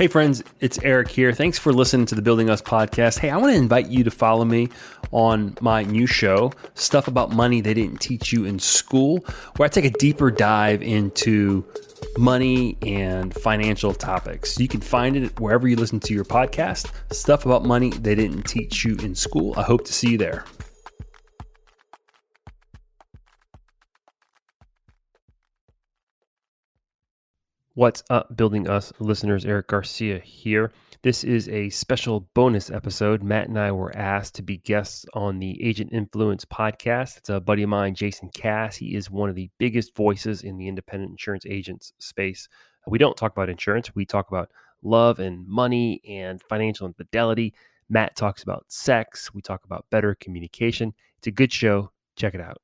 Hey, friends, it's Eric here. Thanks for listening to the Building Us podcast. Hey, I want to invite you to follow me on my new show, Stuff About Money They Didn't Teach You in School, where I take a deeper dive into money and financial topics. You can find it wherever you listen to your podcast, Stuff About Money They Didn't Teach You in School. I hope to see you there. What's up, Building Us listeners? Eric Garcia here. This is a special bonus episode. Matt and I were asked to be guests on the Agent Influence podcast. It's a buddy of mine, Jason Cass. He is one of the biggest voices in the independent insurance agents space. We don't talk about insurance, we talk about love and money and financial infidelity. Matt talks about sex. We talk about better communication. It's a good show. Check it out.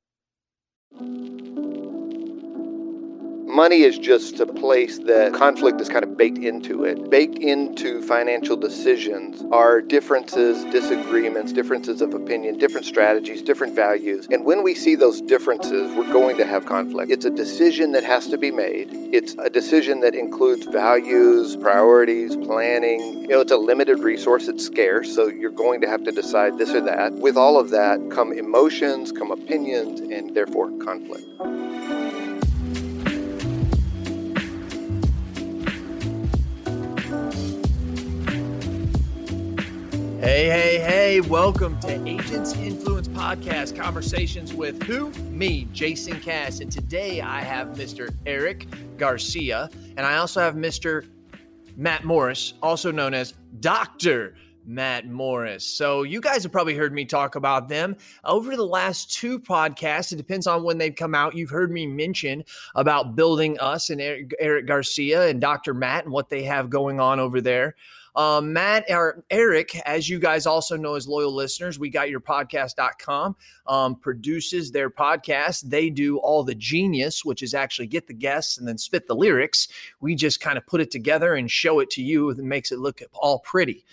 Money is just a place that conflict is kind of baked into it. Baked into financial decisions are differences, disagreements, differences of opinion, different strategies, different values. And when we see those differences, we're going to have conflict. It's a decision that has to be made. It's a decision that includes values, priorities, planning. You know, it's a limited resource, it's scarce, so you're going to have to decide this or that. With all of that come emotions, come opinions, and therefore conflict. Hey, hey, hey, welcome to Agents Influence Podcast Conversations with who? Me, Jason Cass. And today I have Mr. Eric Garcia, and I also have Mr. Matt Morris, also known as Dr. Matt Morris. So, you guys have probably heard me talk about them over the last two podcasts. It depends on when they've come out. You've heard me mention about building us and Eric, Eric Garcia and Dr. Matt and what they have going on over there. Um, Matt or Eric, as you guys also know as loyal listeners, we got your podcast.com um, produces their podcast. They do all the genius, which is actually get the guests and then spit the lyrics. We just kind of put it together and show it to you. It makes it look all pretty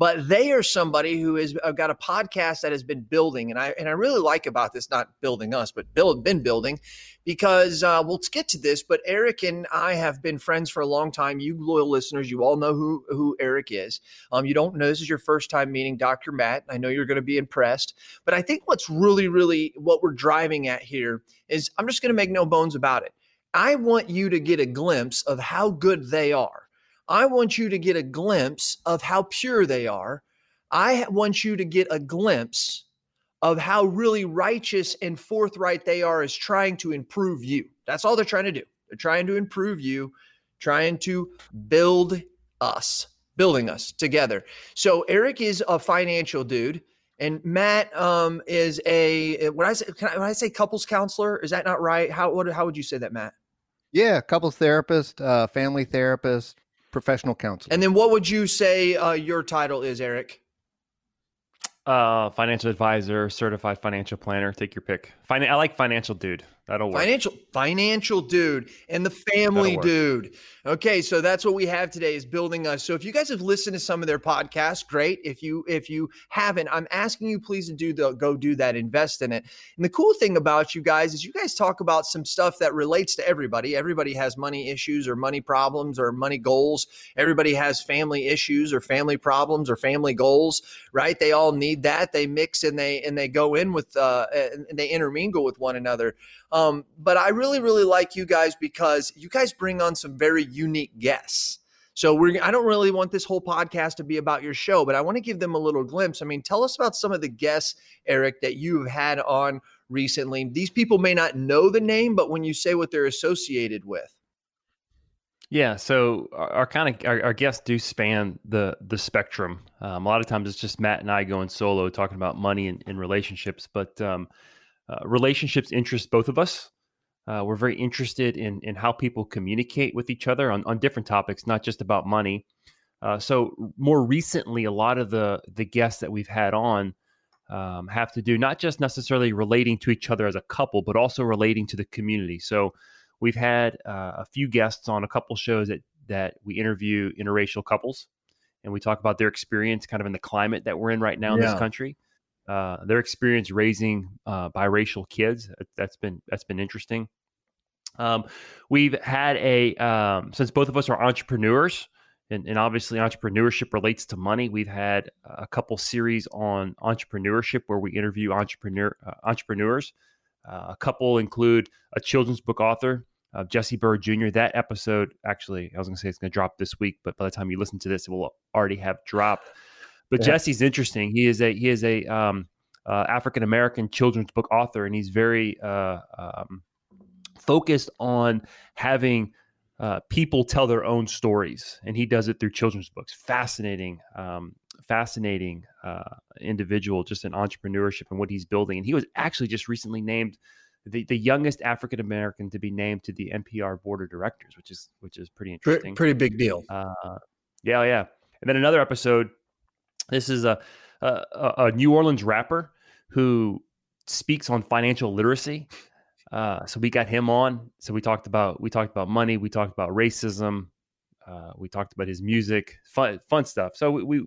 but they are somebody who has uh, got a podcast that has been building and i and i really like about this not building us but build been building because uh, we'll get to this but eric and i have been friends for a long time. You loyal listeners you all know who who eric is. Um, you don't know this is your first time meeting dr matt. I know you're going to be impressed but i think what's really really what we're driving at here is i'm just going to make no bones about it. I want you to get a glimpse of how good they are. I want you to get a glimpse of how pure they are. I want you to get a glimpse of how really righteous and forthright they are is trying to improve you. That's all they're trying to do. They're trying to improve you, trying to build us, building us together. So Eric is a financial dude. And Matt um, is a when I say I, when I say couples counselor, is that not right? How what, how would you say that, Matt? Yeah, couples therapist, uh, family therapist, professional counselor. And then what would you say uh, your title is, Eric? Uh, financial advisor, certified financial planner. Take your pick. Fin- I like financial dude. That'll work. Financial, financial dude, and the family dude. Okay, so that's what we have today is building us. So if you guys have listened to some of their podcasts, great. If you if you haven't, I'm asking you please to do the go do that, invest in it. And the cool thing about you guys is you guys talk about some stuff that relates to everybody. Everybody has money issues or money problems or money goals. Everybody has family issues or family problems or family goals, right? They all need that. They mix and they and they go in with uh and they intermingle with one another. Um, but I really, really like you guys because you guys bring on some very unique guests. So we're I don't really want this whole podcast to be about your show, but I want to give them a little glimpse. I mean, tell us about some of the guests, Eric, that you've had on recently. These people may not know the name, but when you say what they're associated with. Yeah, so our, our kind of our, our, guests do span the the spectrum. Um, a lot of times it's just Matt and I going solo talking about money and, and relationships, but um, uh, relationships interest both of us. Uh, we're very interested in in how people communicate with each other on, on different topics, not just about money. Uh, so more recently, a lot of the the guests that we've had on um, have to do not just necessarily relating to each other as a couple, but also relating to the community. So we've had uh, a few guests on a couple shows that that we interview interracial couples, and we talk about their experience, kind of in the climate that we're in right now in this country. Uh, their experience raising uh, biracial kids. That's been that's been interesting. Um, we've had a um, since both of us are entrepreneurs and, and obviously entrepreneurship relates to money. We've had a couple series on entrepreneurship where we interview entrepreneur uh, entrepreneurs. Uh, a couple include a children's book author, uh, Jesse Bird Jr. That episode, actually, I was going to say it's going to drop this week, but by the time you listen to this, it will already have dropped. But yeah. Jesse's interesting. He is a he is a um, uh, African American children's book author, and he's very uh, um, focused on having uh, people tell their own stories, and he does it through children's books. Fascinating, um, fascinating uh, individual, just in entrepreneurship and what he's building. And he was actually just recently named the, the youngest African American to be named to the NPR board of directors, which is which is pretty interesting. Pretty, pretty big deal. Uh, yeah, yeah. And then another episode. This is a, a, a New Orleans rapper who speaks on financial literacy. Uh, so we got him on. So we talked about we talked about money. We talked about racism. Uh, we talked about his music, fun fun stuff. So we, we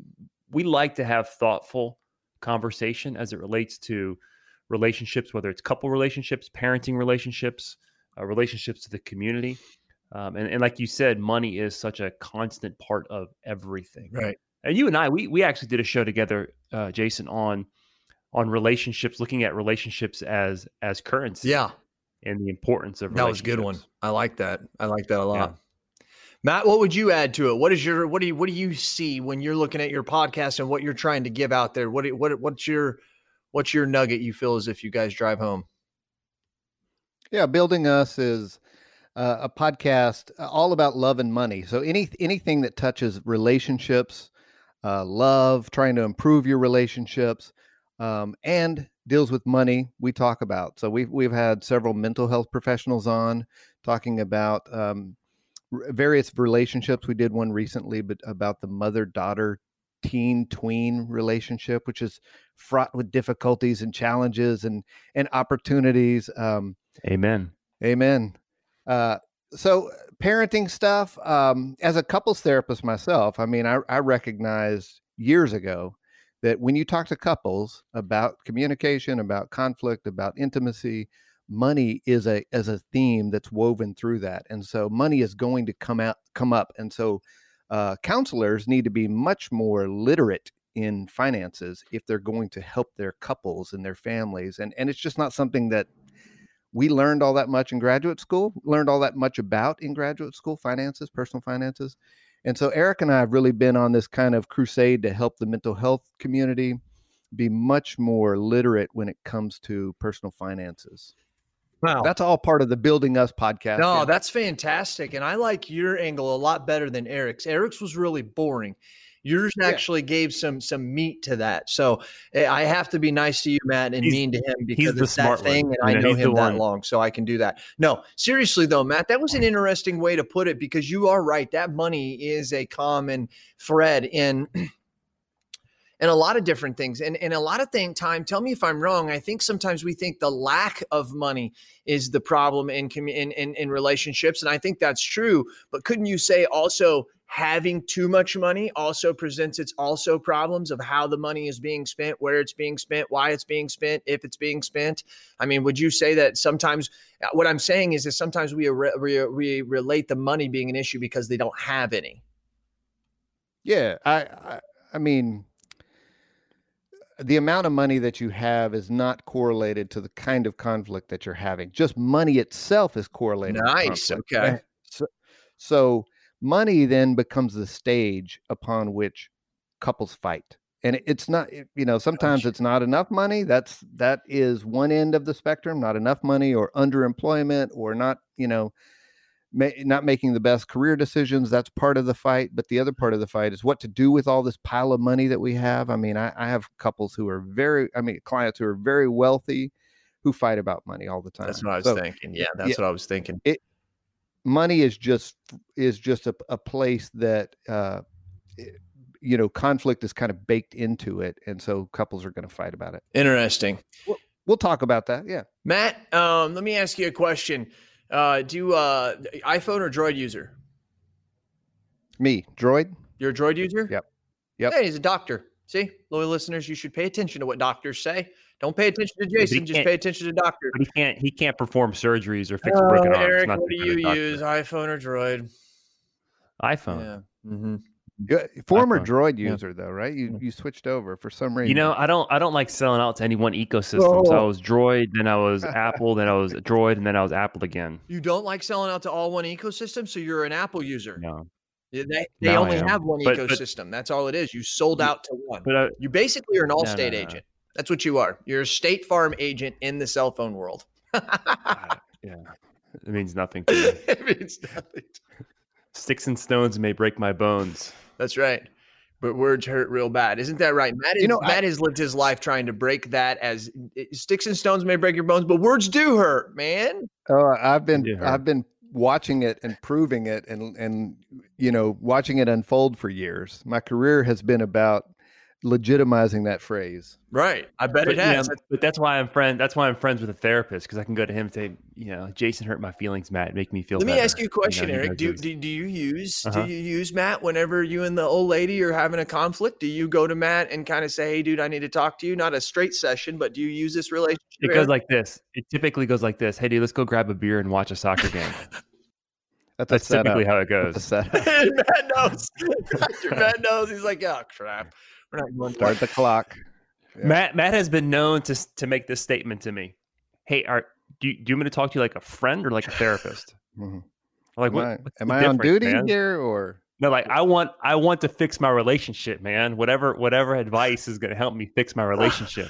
we like to have thoughtful conversation as it relates to relationships, whether it's couple relationships, parenting relationships, uh, relationships to the community. Um, and, and like you said, money is such a constant part of everything. Right. And you and I, we we actually did a show together, uh, Jason, on on relationships, looking at relationships as as currency. Yeah. And the importance of that was a good one. I like that. I like that a lot. Yeah. Matt, what would you add to it? What is your what do you what do you see when you're looking at your podcast and what you're trying to give out there? What what what's your what's your nugget you feel as if you guys drive home? Yeah, building us is uh, a podcast uh, all about love and money. So any anything that touches relationships, uh, love, trying to improve your relationships, um, and deals with money, we talk about. So we've we've had several mental health professionals on talking about um, various relationships. We did one recently, but about the mother daughter teen tween relationship, which is fraught with difficulties and challenges and and opportunities. Um, amen. Amen. Uh, so parenting stuff. Um, as a couples therapist myself, I mean, I, I recognized years ago that when you talk to couples about communication, about conflict, about intimacy, money is a as a theme that's woven through that, and so money is going to come out come up, and so uh, counselors need to be much more literate in finances if they're going to help their couples and their families and and it's just not something that we learned all that much in graduate school learned all that much about in graduate school finances personal finances and so eric and i have really been on this kind of crusade to help the mental health community be much more literate when it comes to personal finances Wow. That's all part of the Building Us podcast. No, yeah. that's fantastic. And I like your angle a lot better than Eric's. Eric's was really boring. Yours actually yeah. gave some some meat to that. So eh, I have to be nice to you, Matt, and he's, mean to him because it's that thing, one. and I know him that one. long, so I can do that. No, seriously though, Matt, that was an interesting way to put it because you are right. That money is a common thread in and a lot of different things. And, and a lot of thing time, tell me if I'm wrong. I think sometimes we think the lack of money is the problem in, in, in, in relationships. And I think that's true. But couldn't you say also having too much money also presents its also problems of how the money is being spent, where it's being spent, why it's being spent, if it's being spent. I mean, would you say that sometimes uh, what I'm saying is that sometimes we, we, we relate the money being an issue because they don't have any? Yeah, I, I, I mean, the amount of money that you have is not correlated to the kind of conflict that you're having. Just money itself is correlated. Nice. Okay. So, so, money then becomes the stage upon which couples fight. And it's not, eh, you know, sometimes it's not enough money. That's that is one end of the spectrum, not enough money or underemployment or not, you know, not making the best career decisions that's part of the fight but the other mm-hmm. part of the fight is what to do with all this pile of money that we have i mean i, I have couples who are very i mean clients who are very wealthy who fight about money all the time that's what i was so, thinking yeah that's yeah, what i was thinking it, money is just is just a, a place that uh eh, you know conflict is kind of baked into it and so couples are going to fight about it interesting we'll, we'll talk about that yeah matt um, let me ask you a question uh, do uh, iPhone or Droid user? Me, Droid. You're a Droid user. Yep. Yep. Hey, he's a doctor. See, loyal listeners, you should pay attention to what doctors say. Don't pay attention to Jason. Just pay attention to doctors. But he can't. He can't perform surgeries or fix uh, broken arms. Eric, what do you use? iPhone or Droid? iPhone. Yeah. Mm-hmm. Yeah, former iPhone. Droid Yeah. user though, right? You you switched over for some reason. You know, I don't I don't like selling out to any one ecosystem. So I Oh. was Droid, then I was Apple, then I was Droid, and then I was Apple again. You don't like selling out to all one ecosystem, so you're an Apple user. No, They, they Now I only have one But- but- ecosystem. That's all it is. You sold out to one. but I, You basically are an no, Allstate no. agent. That's what you are. You're a State Farm agent in the cell phone world. I- yeah, it means nothing to me. it means nothing. Sticks and stones may break my bones. That's right. But words hurt real bad. Isn't that right? Matt, is, You know, I- Matt has lived his life trying to break that as eh, sticks and stones may break your bones, but words do hurt, man. Oh, I've been I've been watching it and proving it and and you know watching it unfold for years. My career has been about legitimizing that phrase. Right. I bet But, it yeah, has. but that's why I'm friend. That's why I'm friends with a therapist because I can go to him and say, you know, Jason hurt my feelings, Matt. Make me feel. Let me ask you a question, know, Eric. Do, do do you use Uh-huh. do you use Matt whenever you and the old lady are having a conflict? Do you go to Matt and kind of say, "Hey, dude, I need to talk to you"? Not a straight session, but do you use this relationship? It Eric? goes like this. It typically goes like this. Hey, dude, let's go grab a beer and watch a soccer game. That's, That's a setup. typically how it goes. setup. Matt knows. Dr. Matt knows. He's like, "Oh crap, we're not going." Start the clock. Yeah. Matt Matt has been known to to make this statement to me. Hey, are do you, do you want me to talk to you like a friend or like a therapist? Mhm. Like, Am what, I, am I on duty man? here or No, like I want I want to fix my relationship, man. Whatever whatever advice is going to help me fix my relationship.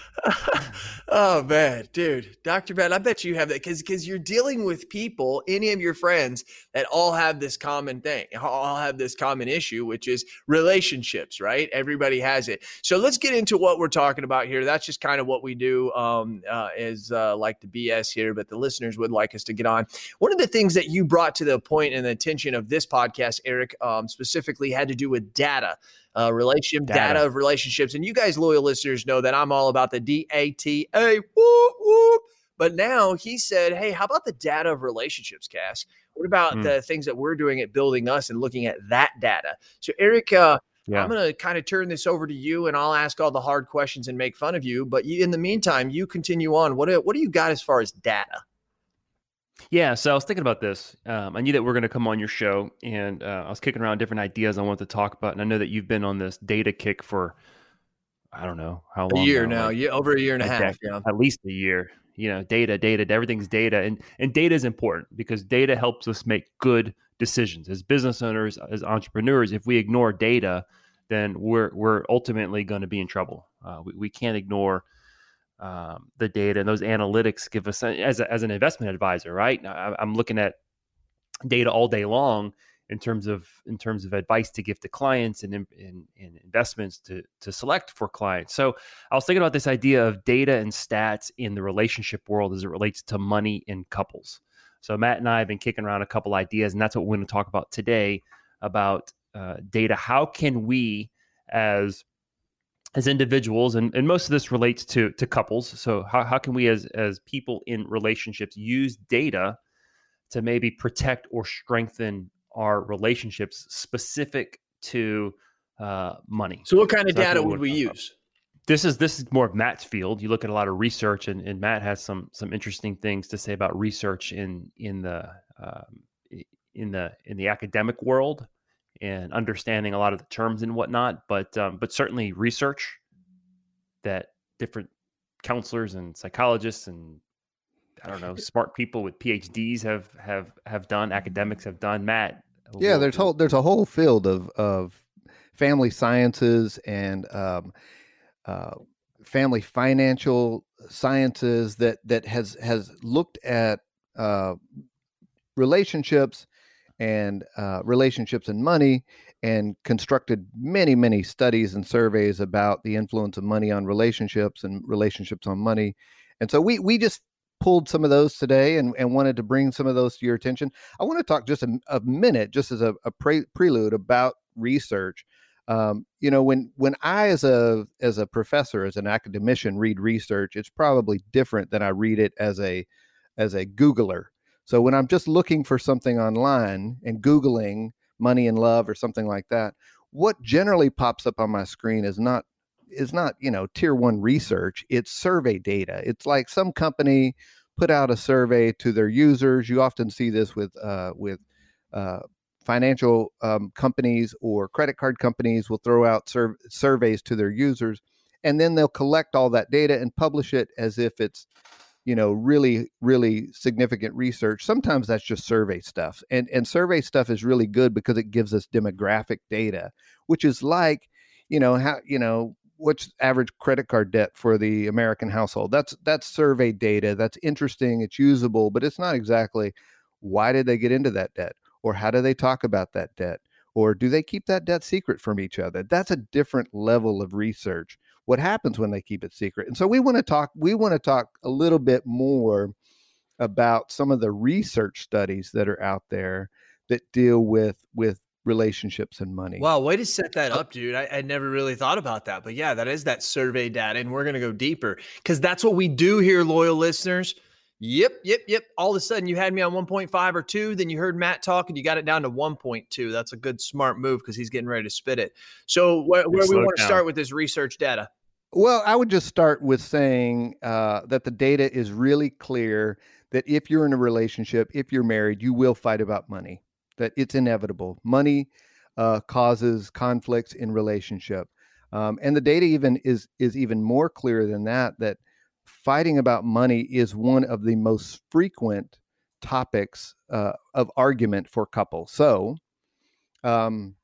oh man, dude, Doctor Matt, I bet you have that because because you're dealing with people, any of your friends that all have this common thing, all have this common issue, which is relationships, right? Everybody has it. So let's get into what we're talking about here. That's just kind of what we do. Um, uh, is uh, like the BS here, but the listeners would like us to get on. One of the things that you brought to the point and the attention of this podcast, Eric, um, specifically had to do with data, uh, relationship data. Data. of relationships. And you guys, loyal listeners, know that I'm all about the D A T A. Whoop whoop. But now he said, "Hey, how about the data of relationships, Cass? What about Hmm. the things that we're doing at building us and looking at that data?" So, Eric, uh, Yeah. I'm going to kind of turn this over to you, and I'll ask all the hard questions and make fun of you. But you, in the meantime, you continue on. What what do you got as far as data? Yeah, so I was thinking about this. Um, I knew that we are going to come on your show, and uh, I was kicking around different ideas I wanted to talk about. And I know that you've been on this data kick for, I don't know how long A year now, like yeah, over a year and a half. Yeah. at least a year. You know, data, data, everything's data, and and data is important because data helps us make good decisions as business owners, as entrepreneurs. If we ignore data, then we're we're ultimately going to be in trouble. Uh, we, we can't ignore um, the data and those analytics give us as a, as an investment advisor, right? I'm looking at data all day long in terms of in terms of advice to give to clients and in, in, in investments to to select for clients. So I was thinking about this idea of data and stats in the relationship world as it relates to money in couples. So Matt and I have been kicking around a couple ideas, and that's what we're going to talk about today about uh, data. How can we as as individuals and, and most of this relates to to couples so how, how can we as as people in relationships use data to maybe protect or strengthen our relationships specific to uh, money So, what kind of So data would about. use? this is this is more of Matt's field. You look at a lot of research, and, and Matt has some some interesting things to say about research in in the um, in the in the academic world and understanding a lot of the terms and whatnot. But um, but certainly research that different counselors and psychologists and I don't know smart people with PhDs have have have done. Academics have done. Matt, yeah there's whole there's a whole field of of family sciences and um, uh, family financial sciences that that has has looked at uh, relationships and uh, relationships and money and constructed many many studies and surveys about the influence of money on relationships and relationships on money. And so we we just pulled some of those today and, and wanted to bring some of those to your attention. I want to talk just a, a minute just as a, a pre- prelude about research. Um, you know when when i as a as a professor as an academician read research it's probably different than i read it as a as a googler so when i'm just looking for something online and googling money and love or something like that what generally pops up on my screen is not is not you know tier one research it's survey data. It's like some company put out a survey to their users. You often see this with uh, with uh, financial um, companies or credit card companies will throw out sur- surveys to their users, and then they'll collect all that data and publish it as if it's you know really really significant research sometimes that's just survey stuff and and survey stuff is really good because it gives us demographic data which is like you know how you know what's average credit card debt for the american household? That's that's survey data that's interesting it's usable but it's not exactly why did they get into that debt? or how do they talk about that debt? or do they keep that debt secret from each other? That's a different level of research what happens when they keep it secret. And so we want to talk we want to talk a little bit more about some of the research studies that are out there that deal with with relationships and money. Wow, way to set that up, dude. I, I never really thought about that. But yeah, that is that survey data. And we're gonna go deeper because that's what we do here, loyal listeners. Yep, yep, yep. All of a sudden, you had me on 1.5 or 2. Then you heard Matt talk and you got it down to 1.2. That's a good, smart move because he's getting ready to spit it. So, where, where we want to start with this research data? Well, I would just start with saying uh, that the data is really clear that if you're in a relationship, if you're married, you will fight about money, that it's inevitable. Money uh, causes conflicts in relationship. Um, and the data even is is even more clear than that that fighting about money is one of the most frequent topics uh, of argument for couples. So, um,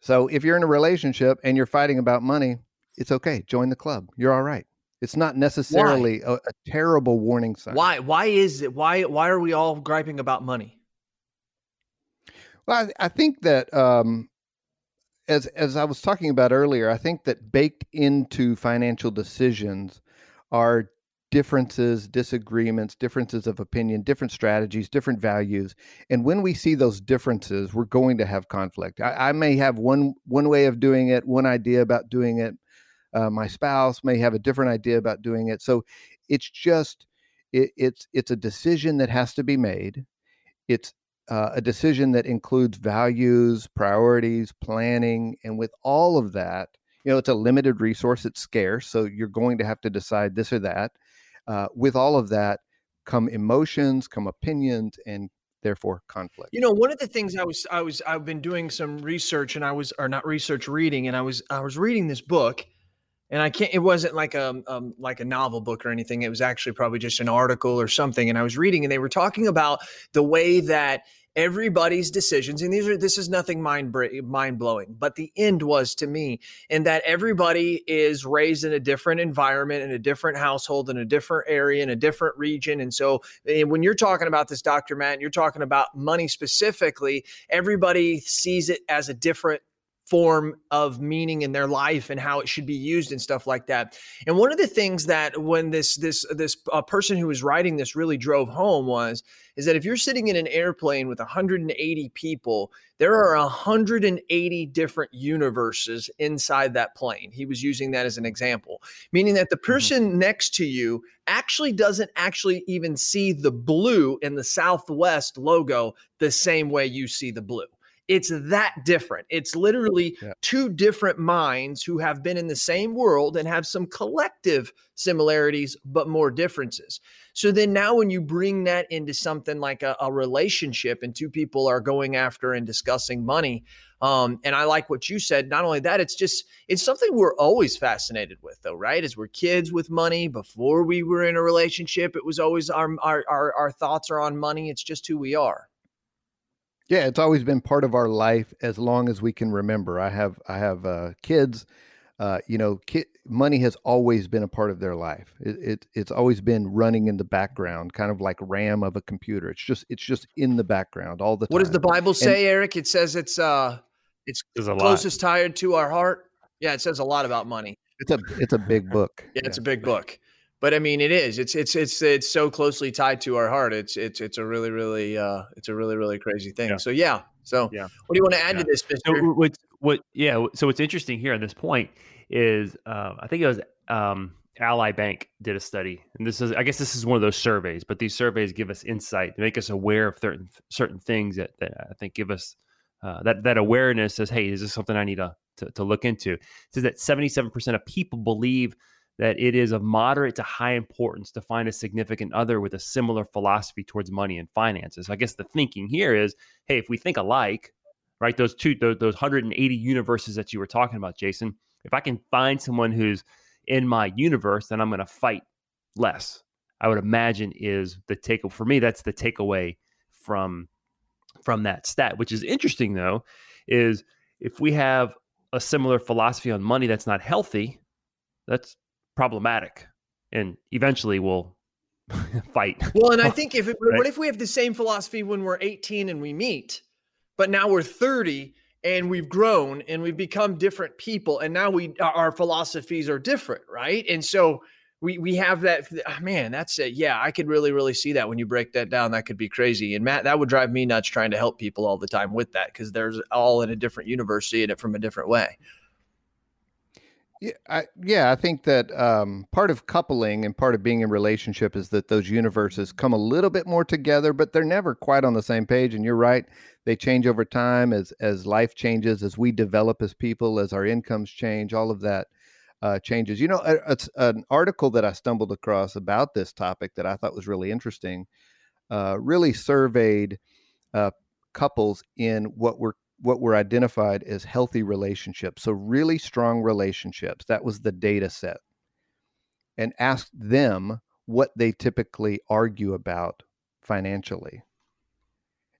so if you're in a relationship and you're fighting about money, it's okay. Join the club. You're all right. It's not necessarily a, a, terrible warning sign. Why? Why is it? Why? Why are we all griping about money? Well, I, I think that um, as as I was talking about earlier, I think that baked into financial decisions are differences, disagreements, differences of opinion, different strategies, different values. And when we see those differences, we're going to have conflict. I, I may have one one way of doing it, one idea about doing it. Uh, my spouse may have a different idea about doing it. So it's just it, it's it's a decision that has to be made. It's uh, a decision that includes values, priorities, planning, and with all of that, you know it's a limited resource it's scarce so you're going to have to decide this or that uh, with all of that come emotions come opinions and therefore conflict you know one of the things i was i was i've been doing some research and i was or not research reading and i was i was reading this book and I can't. It wasn't like a um, like a novel book or anything. It was actually probably just an article or something. And I was reading, and they were talking about the way that everybody's decisions and these are this is nothing mind mind blowing but the end was to me in that everybody is raised in a different environment in a different household in a different area in a different region and so eh, when you're talking about this Dr. Matt and you're talking about money specifically everybody sees it as a different form of meaning in their life and how it should be used and stuff like that. And one of the things that when this this this uh, person who was writing this really drove home was is that if you're sitting in an airplane with 180 people, there are 180 different universes inside that plane. He was using that as an example, meaning that the mm-hmm. person mm-hmm. next to you actually doesn't actually even see the blue in the Southwest logo the same way you see the blue. It's that different. It's literally yeah. two different minds who have been in the same world and have some collective similarities, but more differences. So then now, when you bring that into something like a, a relationship and two people are going after and discussing money, um, and I like what you said. Not only that, it's just it's something we're always fascinated with, though, right? As we're kids with money, before we were in a relationship, it was always our our our, our thoughts are on money. It's just who we are. Yeah, it's always been part of our life as long as we can remember. I have I have uh, kids. Uh, you know, ki- money has always been a part of their life. It, it, it's always been running in the background, kind of like RAM of a computer. It's just it's just in the background all the time. What does the Bible say, and, Eric? It says it's uh it's closest tied to our heart. Yeah, it says a lot about money. It's a it's a big book. yeah, it's a big book but I mean, it is. It's it's it's it's so closely tied to our heart. It's it's it's a really really uh it's a really really crazy thing. Yeah. So yeah. So yeah. What do you want to add yeah. to this, Mister? So what what yeah? So what's interesting here at this point is uh, I think it was um, Ally Bank did a study, and this is I guess this is one of those surveys, but these surveys give us insight, they make us aware of certain certain things that, that I think give us uh, that that awareness says, hey, is this something I need to to, to look into? It says that seventy seven percent of people believe that it is of moderate to high importance to find a significant other with a similar philosophy towards money and finances. I guess the thinking here is, hey, if we think alike, right? Those two, those, those 180 universes that you were talking about, Jason. If I can find someone who's in my universe, then I'm going to fight less. I would imagine is the take for me. That's the takeaway from from that stat. Which is interesting though, is if we have a similar philosophy on money that's not healthy, that's problematic, and eventually we'll fight. Well, and I think if it, right? what if we have the same philosophy when we're 18 and we meet, but now we're 30 and we've grown and we've become different people, and now we our philosophies are different, right? And so we we have that ah, man that's it yeah i could really really see that when you break that down that could be crazy and matt that would drive me nuts trying to help people all the time with that because there's all in a different universe seeing it from a different way yeah I, yeah I think that um, part of coupling and part of being in relationship is that those universes come a little bit more together but they're never quite on the same page and you're right they change over time as as life changes as we develop as people as our incomes change all of that uh, changes. You know, it's an article that I stumbled across about this topic that I thought was really interesting. Uh, really surveyed uh, couples in what were what were identified as healthy relationships. So really strong relationships. That was the data set, and asked them what they typically argue about financially.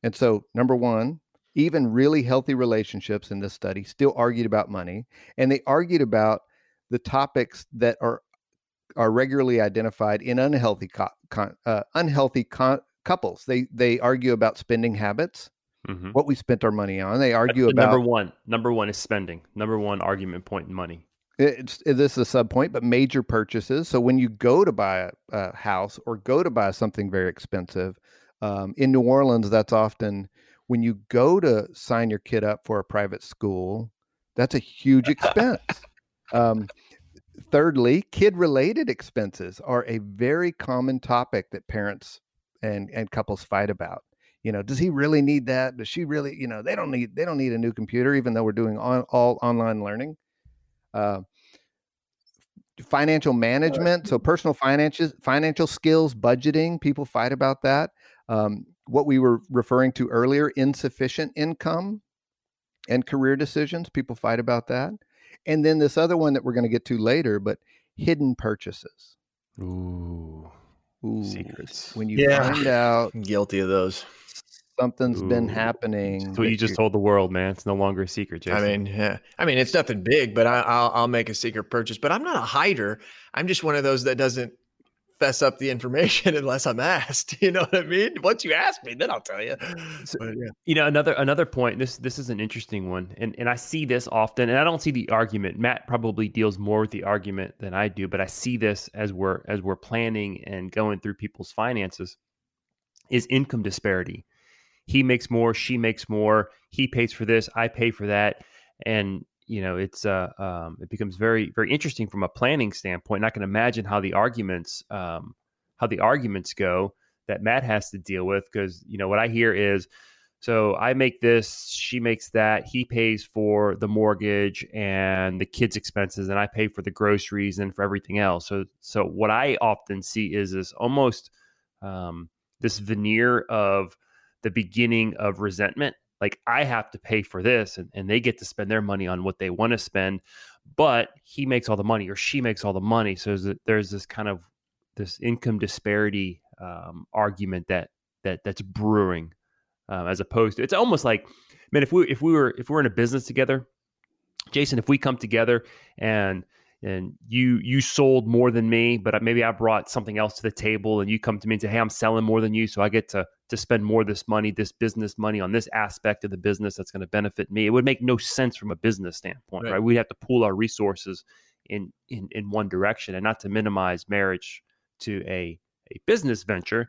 And so, number one, even really healthy relationships in this study still argued about money, and they argued about the topics that are are regularly identified in unhealthy co- con, uh, unhealthy couples. They they argue about spending habits, mm-hmm. what we spent our money on. They argue about number one. Number one is spending. Number one argument point in money. It's this is a sub point, but major purchases. So when you go to buy a, a house or go to buy something very expensive, um, in New Orleans, that's often when you go to sign your kid up for a private school. That's a huge expense. Um, thirdly, kid related expenses are a very common topic that parents and, and couples fight about. You know, does he really need that? Does she really, you know, they don't need they don't need a new computer, even though we're doing on, all online learning. Uh, financial management, so personal finances, financial skills, budgeting, people fight about that. Um, what we were referring to earlier, insufficient income and career decisions, people fight about that and then this other one that we're going to get to later, but hidden purchases. Ooh, Ooh. secrets. When you yeah. find out, I'm guilty of those. Something's Ooh. been happening. So you just told the world, man. It's no longer a secret, Jason. I mean, yeah. I mean, it's nothing big, but I, will I'll make a secret purchase. But I'm not a hider. I'm just one of those that doesn't fess up the information unless I'm asked. You know what I mean? Once you ask me, then I'll tell you. So, but, yeah. You know, another another point. This this is an interesting one, and and I see this often, and I don't see the argument. Matt probably deals more with the argument than I do, but I see this as we're as we're planning and going through people's finances. Is income disparity? He makes more, she makes more. He pays for this, I pay for that, and you know it's uh um, it becomes very very interesting from a planning standpoint and i can imagine how the arguments um, how the arguments go that matt has to deal with because you know what i hear is so i make this she makes that he pays for the mortgage and the kids expenses and i pay for the groceries and for everything else so so what i often see is this almost um, this veneer of the beginning of resentment like I have to pay for this and, and they get to spend their money on what they want to spend, but he makes all the money or she makes all the money. So there's this kind of this income disparity um, argument that that that's brewing um, as opposed to it's almost like man if we if we were if we're in a business together jason if we come together and and you you sold more than me but uh, maybe i brought something else to the table and you come to me and say hey i'm selling more than you so i get to to spend more of this money this business money on this aspect of the business that's going to benefit me. It would make no sense from a business standpoint right, right? we have to pool our resources in in in one direction and not to minimize marriage to a a business venture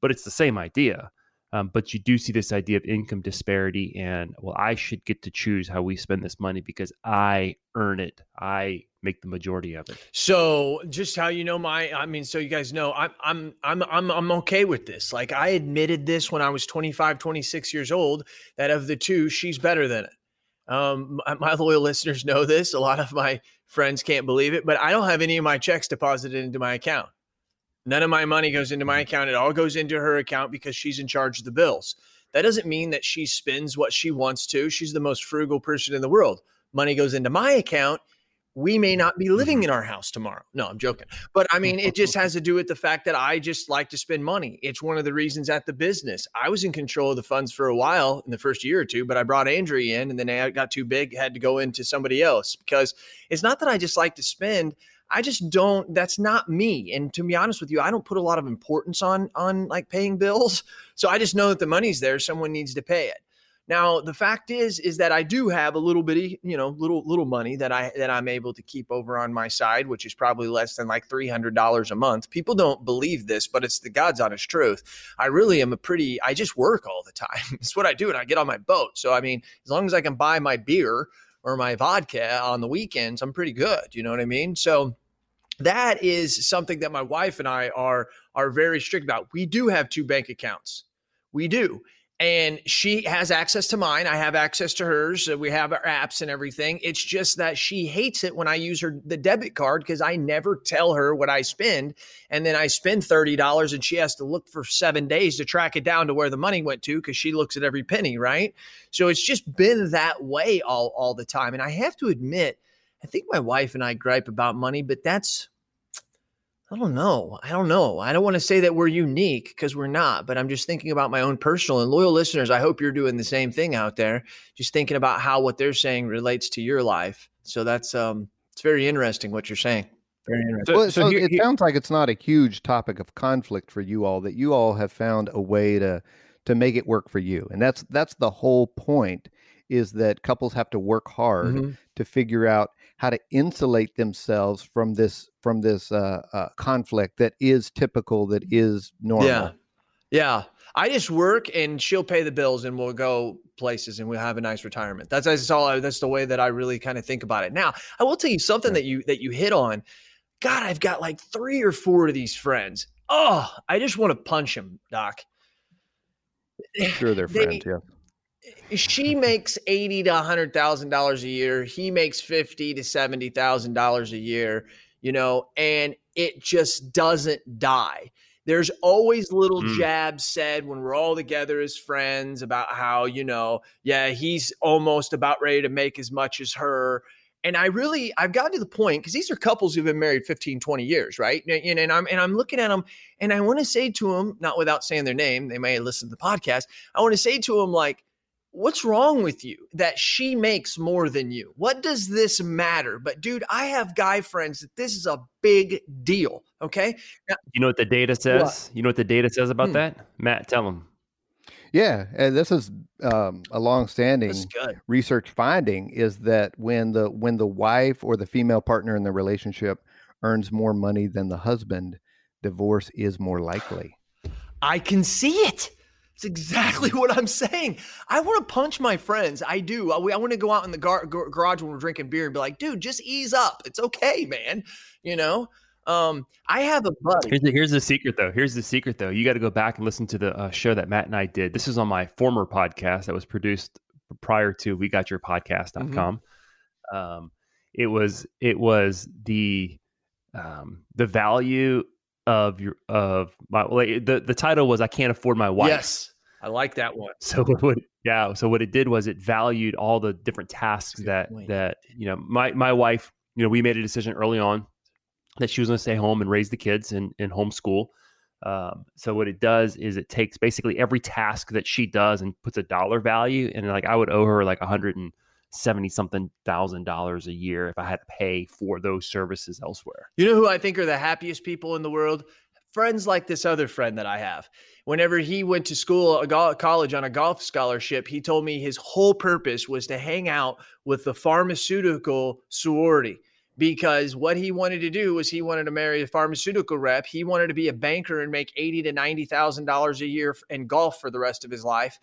but it's the same idea um, but you do see this idea of income disparity and well i should get to choose how we spend this money because i earn it i make the majority of it so just how you know my i mean so you guys know i'm i'm i'm i'm, I'm okay with this like i admitted this when i was 25 26 years old that of the two she's better than it Um, my, my loyal listeners know this. A lot of my friends can't believe it, but I don't have any of my checks deposited into my account. None of my money goes into my mm-hmm. account. It all goes into her account because she's in charge of the bills. That doesn't mean that she spends what she wants to. She's the most frugal person in the world. Money goes into my account we may not be living mm-hmm. in our house tomorrow. No, I'm joking. But I mean, it just has to do with the fact that I just like to spend money. It's one of the reasons at the business. I was in control of the funds for a while in the first year or two, but I brought Andrea in and then I got too big, had to go into somebody else because it's not that I just like to spend. I just don't that's not me. And to be honest with you, I don't put a lot of importance on on like paying bills. So I just know that the money's there, someone needs to pay it. Now, the fact is, is that I do have a little bitty, you know, little little money that I that I'm able to keep over on my side, which is probably less than like three hundred dollars a month. People don't believe this, but it's the God's honest truth. I really am a pretty. I just work all the time. it's what I do, and I get on my boat. So I mean, as long as I can buy my beer or my vodka on the weekends, I'm pretty good. You know what I mean? So that is something that my wife and I are are very strict about. We do have two bank accounts. We do and she has access to mine. I have access to hers. Uh, we have our apps and everything. It's just that she hates it when I use her the debit card because I never tell her what I spend, and then I spend thirty dollars, and she has to look for seven days to track it down to where the money went to because she looks at every penny, right? So it's just been that way all all the time, and I have to admit, I think my wife and I gripe about money, but that's I don't know. I don't know. I don't want to say that we're unique because we're not, but I'm just thinking about my own personal and loyal listeners. I hope you're doing the same thing out there, just thinking about how what they're saying relates to your life. So that's um it's very interesting what you're saying. Very interesting. Well, so, so here, it here, sounds like it's not a huge topic of conflict for you all that you all have found a way to to make it work for you. And that's that's the whole point is that couples have to work hard mm-hmm. to figure out how to insulate themselves from this from this uh, uh, conflict that is typical, that is normal. Yeah, yeah. I just work and she'll pay the bills and we'll go places and we'll have a nice retirement. That's that's all. That's the way that I really kind of think about it. Now, I will tell you something that you that you hit on. God, I've got like three or four of these friends. Oh, I just want to punch them, Doc. Sure, they're friends. They, yeah she makes eighty to hundred thousand dollars a year. He makes fifty to seventy thousand dollars a year. You know, and it just doesn't die. There's always little mm. jabs said when we're all together as friends about how you know, yeah, he's almost about ready to make as much as her. And I really, I've gotten to the point because these are couples who've been married 15, 20 years, right? And, and I'm and I'm looking at them, and I want to say to them, not without saying their name, they may listen to the podcast. I want to say to them, like, what's wrong with you that she makes more than you? What does this matter? But dude, I have guy friends that this is a big deal. Okay. Now, you know what the data says? What? You know what the data says about hmm. that? Matt, tell them. Yeah, and this is um, a long-standing research finding is that when the when the wife or the female partner in the relationship earns more money than the husband, divorce is more likely. I can see it. It's exactly what I'm saying. I want to punch my friends. I do. I, I want to go out in the gar- garage when we're drinking beer and be like, dude, just ease up. It's okay, man. You know, um, I have a buddy. Here's the, here's the secret, though. Here's the secret, though. You got to go back and listen to the uh, show that Matt and I did. This is on my former podcast that was produced prior to we got your podcast.com. Mm-hmm. Um, it was it was the um, the value of your of my the the title was I can't afford my wife. Yes. I like that one. So what yeah, so what it did was it valued all the different tasks that point. that you know my my wife, you know, we made a decision early on that she was going to stay home and raise the kids and and homeschool. Um, so what it does is it takes basically every task that she does and puts a dollar value and like I would owe her like a hundred and seventy something thousand dollars a year if I had to pay for those services elsewhere. You know who I think are the happiest people in the world? Friends like this other friend that I have. Whenever he went to school, uh, go- college on a golf scholarship, he told me his whole purpose was to hang out with the pharmaceutical sorority because what he wanted to do was he wanted to marry a pharmaceutical rep. He wanted to be a banker and make eighty to ninety thousand dollars a year in golf for the rest of his life.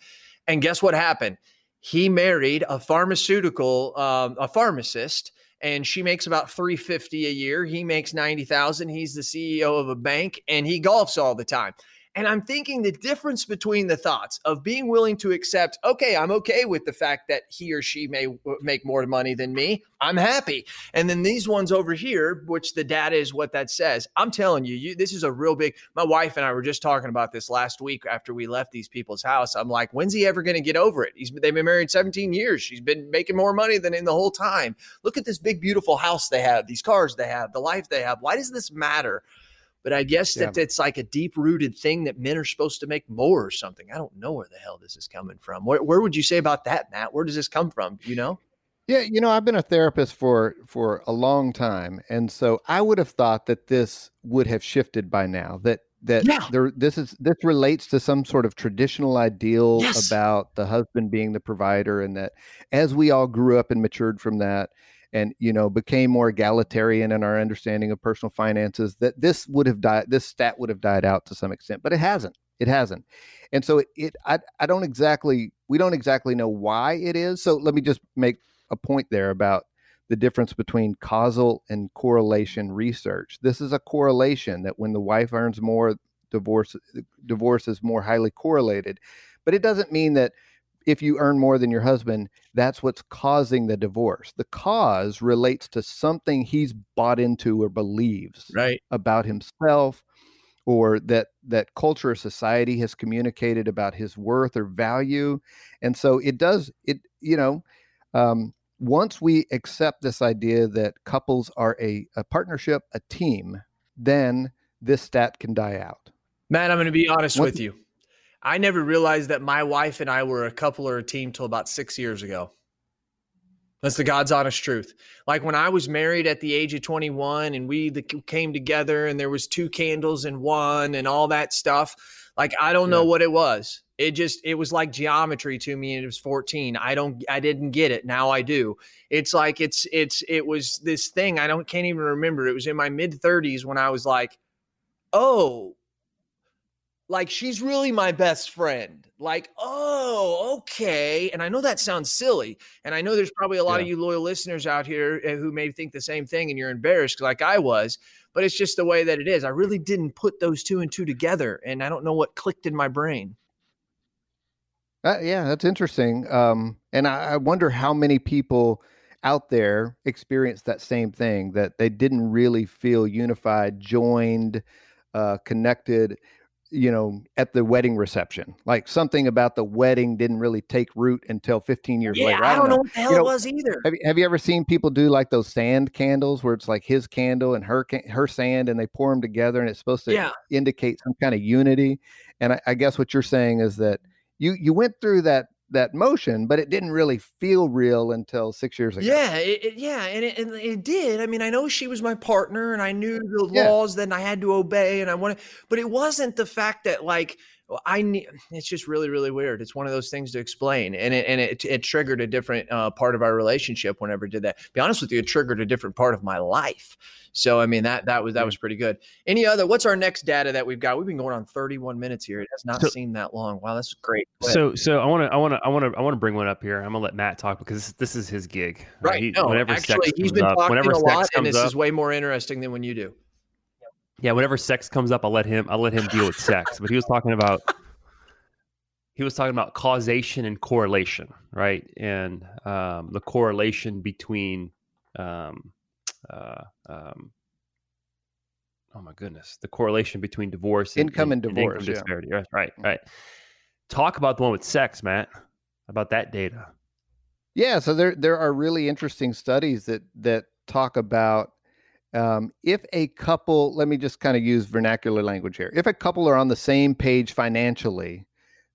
And guess what happened? He married a pharmaceutical um, a pharmacist and she makes about 350 a year. He makes 90000 he's the ceo of a bank and he golfs all the time And I'm thinking the difference between the thoughts of being willing to accept, okay, I'm okay with the fact that he or she may make more money than me. I'm happy. And then these ones over here, which the data is what that says. I'm telling you, you this is a real big. My wife and I were just talking about this last week after we left these people's house. I'm like, when's he ever going to get over it? He's they've been married 17 years. She's been making more money than in the whole time. Look at this big, beautiful house they have, these cars they have, the life they have. Why does this matter? But I guess that yeah. it's like a deep rooted thing that men are supposed to make more or something. I don't know where the hell this is coming from. Where, where would you say about that, Matt? Where does this come from? You know? Yeah, you know, I've been a therapist for for a long time, and so I would have thought that this would have shifted by now. That that yeah. there this is this relates to some sort of traditional ideal yes. about the husband being the provider, and that as we all grew up and matured from that, and you know became more egalitarian in our understanding of personal finances that this would have died this stat would have died out to some extent but it hasn't it hasn't. And so it, it I, I don't exactly we don't exactly know why it is. So let me just make a point there about the difference between causal and correlation research. This is a correlation that when the wife earns more divorce divorce is more highly correlated but it doesn't mean that if you earn more than your husband, that's what's causing the divorce. The cause relates to something he's bought into or believes right. about himself or that that culture or society has communicated about his worth or value. And so it does it you know um, once we accept this idea that couples are a, a partnership, a team, then this stat can die out. Matt, I'm going to be honest with you. I never realized that my wife and I were a couple or a team till about six years ago. That's the God's honest truth. Like when I was married at the age of 21 and we came together and there was two candles in one and all that stuff. Like I don't yeah. know what it was. It just it was like geometry to me and it was 14. I don't I didn't get it. Now I do. It's like it's it's it was this thing I don't can't even remember. It was in my mid 30s when I was like, "Oh, like she's really my best friend. Like, oh, okay. And I know that sounds silly. And I know there's probably a lot yeah. of you loyal listeners out here eh, who may think the same thing and you're embarrassed like I was, but it's just the way that it is. I really didn't put those two and two together. And I don't know what clicked in my brain. Uh, yeah, that's interesting. Um, and I, I wonder how many people out there experience that same thing that they didn't really feel unified, joined, uh, connected you know, at the wedding reception. Like something about the wedding didn't really take root until 15 years yeah, later. I, I don't know. know what the hell you know, it was either. Have you, have you ever seen people do like those sand candles where it's like his candle and her her sand and they pour them together and it's supposed to yeah. indicate some kind of unity? And I, I guess what you're saying is that you you went through that that motion, but it didn't really feel real until six years ago. Yeah, it, it, yeah, and it, and it did. I mean, I know she was my partner, and I knew the yeah. laws that I had to obey, and I wanted, but it wasn't the fact that like I need. It's just really, really weird. It's one of those things to explain, and it and it, it triggered a different uh, part of our relationship whenever it did that. Be honest with you, it triggered a different part of my life. So I mean that that was that was pretty good. Any other? What's our next data that we've got? We've been going on 31 minutes here. It has not so, seemed that long. Wow, that's great. So so I want to I want to I want to I want to bring one up here. I'm gonna let Matt talk because this, this is his gig. Right. He, no, whenever actually, he's been up, talking a lot, and this up, is way more interesting than when you do. Yeah, whenever sex comes up, I'll let him I'll let him deal with sex. But he was talking about he was talking about causation and correlation, right? And um, the correlation between um, uh, um, oh my goodness, the correlation between divorce, income and, and divorce, and income disparity. Yeah. Right, right, right. Talk about the one with sex, Matt. About that data. Yeah, so there there are really interesting studies that that talk about um, if a couple. Let me just kind of use vernacular language here. If a couple are on the same page financially,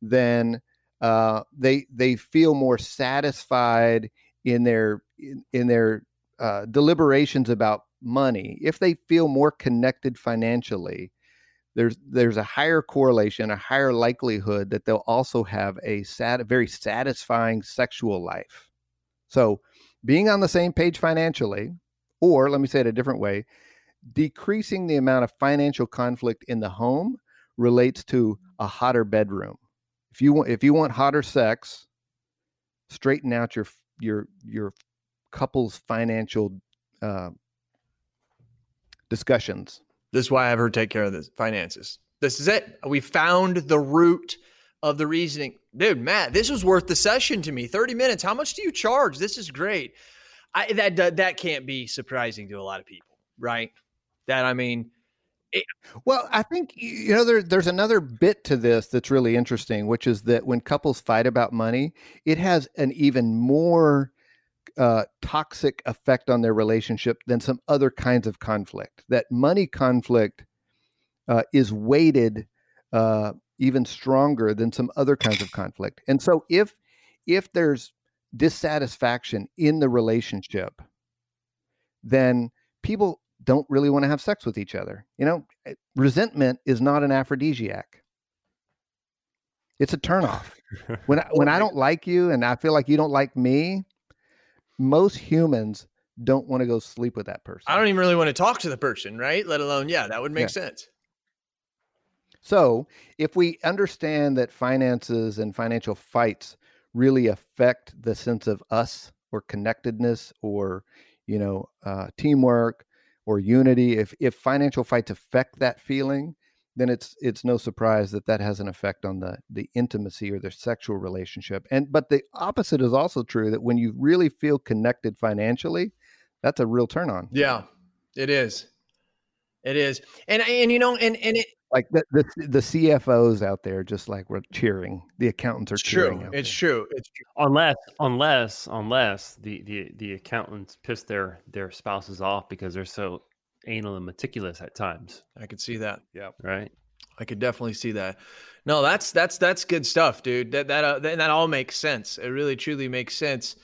then uh, they they feel more satisfied in their in, in their uh, deliberations about money, if they feel more connected financially, there's there's a higher correlation, a higher likelihood that they'll also have a sad, very satisfying sexual life. So, being on the same page financially, or let me say it a different way, decreasing the amount of financial conflict in the home relates to a hotter bedroom. If you want if you want hotter sex, straighten out your your your couple's financial uh, discussions. This is why I have her take care of the finances. This is it. We found the root of the reasoning. Dude, Matt, this was worth the session to me. 30 minutes. How much do you charge? This is great. I, that that can't be surprising to a lot of people, right? That I mean, it, well, I think you know there, there's another bit to this that's really interesting, which is that when couples fight about money, it has an even more uh, toxic effect on their relationship than some other kinds of conflict. That money conflict uh, is weighted uh, even stronger than some other kinds of conflict. And so if if there's dissatisfaction in the relationship, then people don't really want to have sex with each other. You know, eh, resentment is not an aphrodisiac. It's a turnoff. when I, when I don't like you and I feel like you don't like me, most humans don't want to go sleep with that person. I don't even really want to talk to the person, right? Let alone, yeah, that would make yeah. sense. So, if we understand that finances and financial fights really affect the sense of us or connectedness or, you know, uh, teamwork or unity, if if financial fights affect that feeling, then it's it's no surprise that that has an effect on the the intimacy or the sexual relationship. And but the opposite is also true that when you really feel connected financially, that's a real turn on. Yeah, it is. It is. And and you know and and it like the, the, the CFOs out there, just like we're cheering. The accountants are it's cheering. True. It's there. true. It's true. Unless, unless, unless the, the the accountants piss their their spouses off because they're so anal and meticulous at times. I could see that. Yeah. Right. I could definitely see that. No, that's that's that's good stuff, dude. That that uh, that, that all makes sense. It really truly makes sense.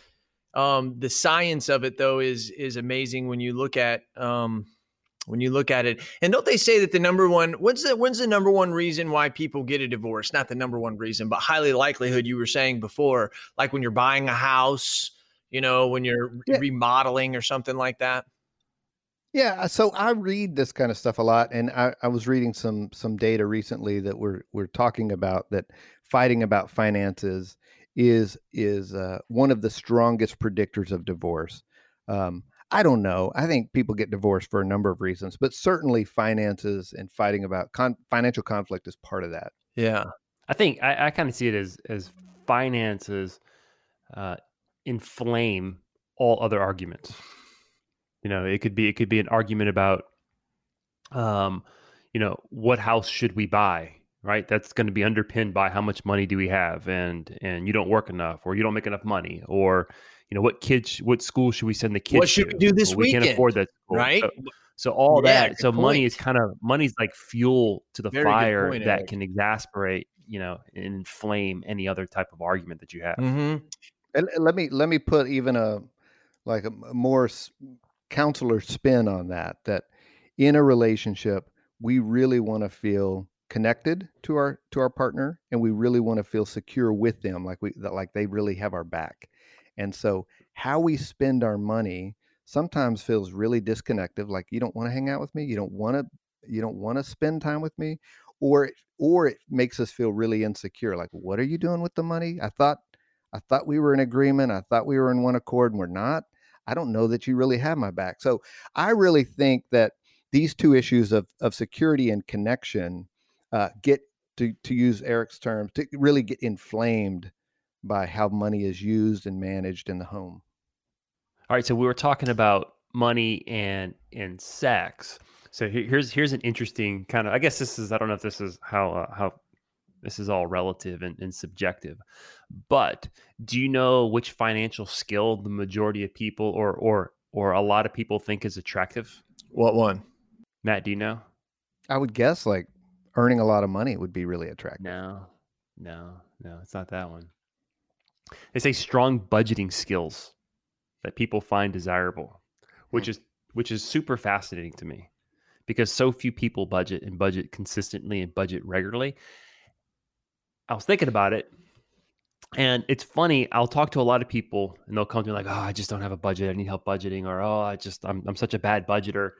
Um, the science of it though is is amazing when you look at um when you look at it. And don't they say that the number one when's the when's the number one reason why people get a divorce? Not the number one reason, but highly likelihood you were saying before, like when you're buying a house, you know, when you're yeah. remodeling or something like that. Yeah, so I read this kind of stuff a lot, and I, I was reading some some data recently that we're we're talking about that fighting about finances is is uh, one of the strongest predictors of divorce. Um, I don't know. I think people get divorced for a number of reasons, but certainly finances and fighting about con- financial conflict is part of that. Yeah, I think I, I kind of see it as as finances uh, inflame all other arguments. You know, it could be it could be an argument about, um, you know, what house should we buy? Right, that's going to be underpinned by how much money do we have, and and you don't work enough, or you don't make enough money, or you know what kids what school should we send the kids what should to? we do this well, we can't afford that school. right so, so all yeah, that so point. money is kind of money's like fuel to the Very fire point, that Eric. can exasperate you know inflame any other type of argument that you have mm-hmm. and let me let me put even a like a more counselor spin on that that in a relationship we really want to feel connected to our to our partner and we really want to feel secure with them like we that like they really have our back and so, how we spend our money sometimes feels really disconnected. Like you don't want to hang out with me. You don't want to. You don't want to spend time with me, or or it makes us feel really insecure. Like, what are you doing with the money? I thought, I thought we were in agreement. I thought we were in one accord, and we're not. I don't know that you really have my back. So I really think that these two issues of of security and connection uh, get to to use Eric's terms to really get inflamed by how money is used and managed in the home. All right, so we were talking about money and and sex. So here's here's an interesting kind of. I guess this is. I don't know if this is how uh, how this is all relative and, and subjective, but do you know which financial skill the majority of people or or or a lot of people think is attractive? What one? Matt, do you know? I would guess like earning a lot of money would be really attractive. No, no, no, it's not that one. They say strong budgeting skills that people find desirable, which hmm. is which is super fascinating to me because so few people budget and budget consistently and budget regularly. I was thinking about it and it's funny, I'll talk to a lot of people and they'll come to me like, "Oh, I just don't have a budget. I need help budgeting," or "Oh, I just I'm I'm such a bad budgeter."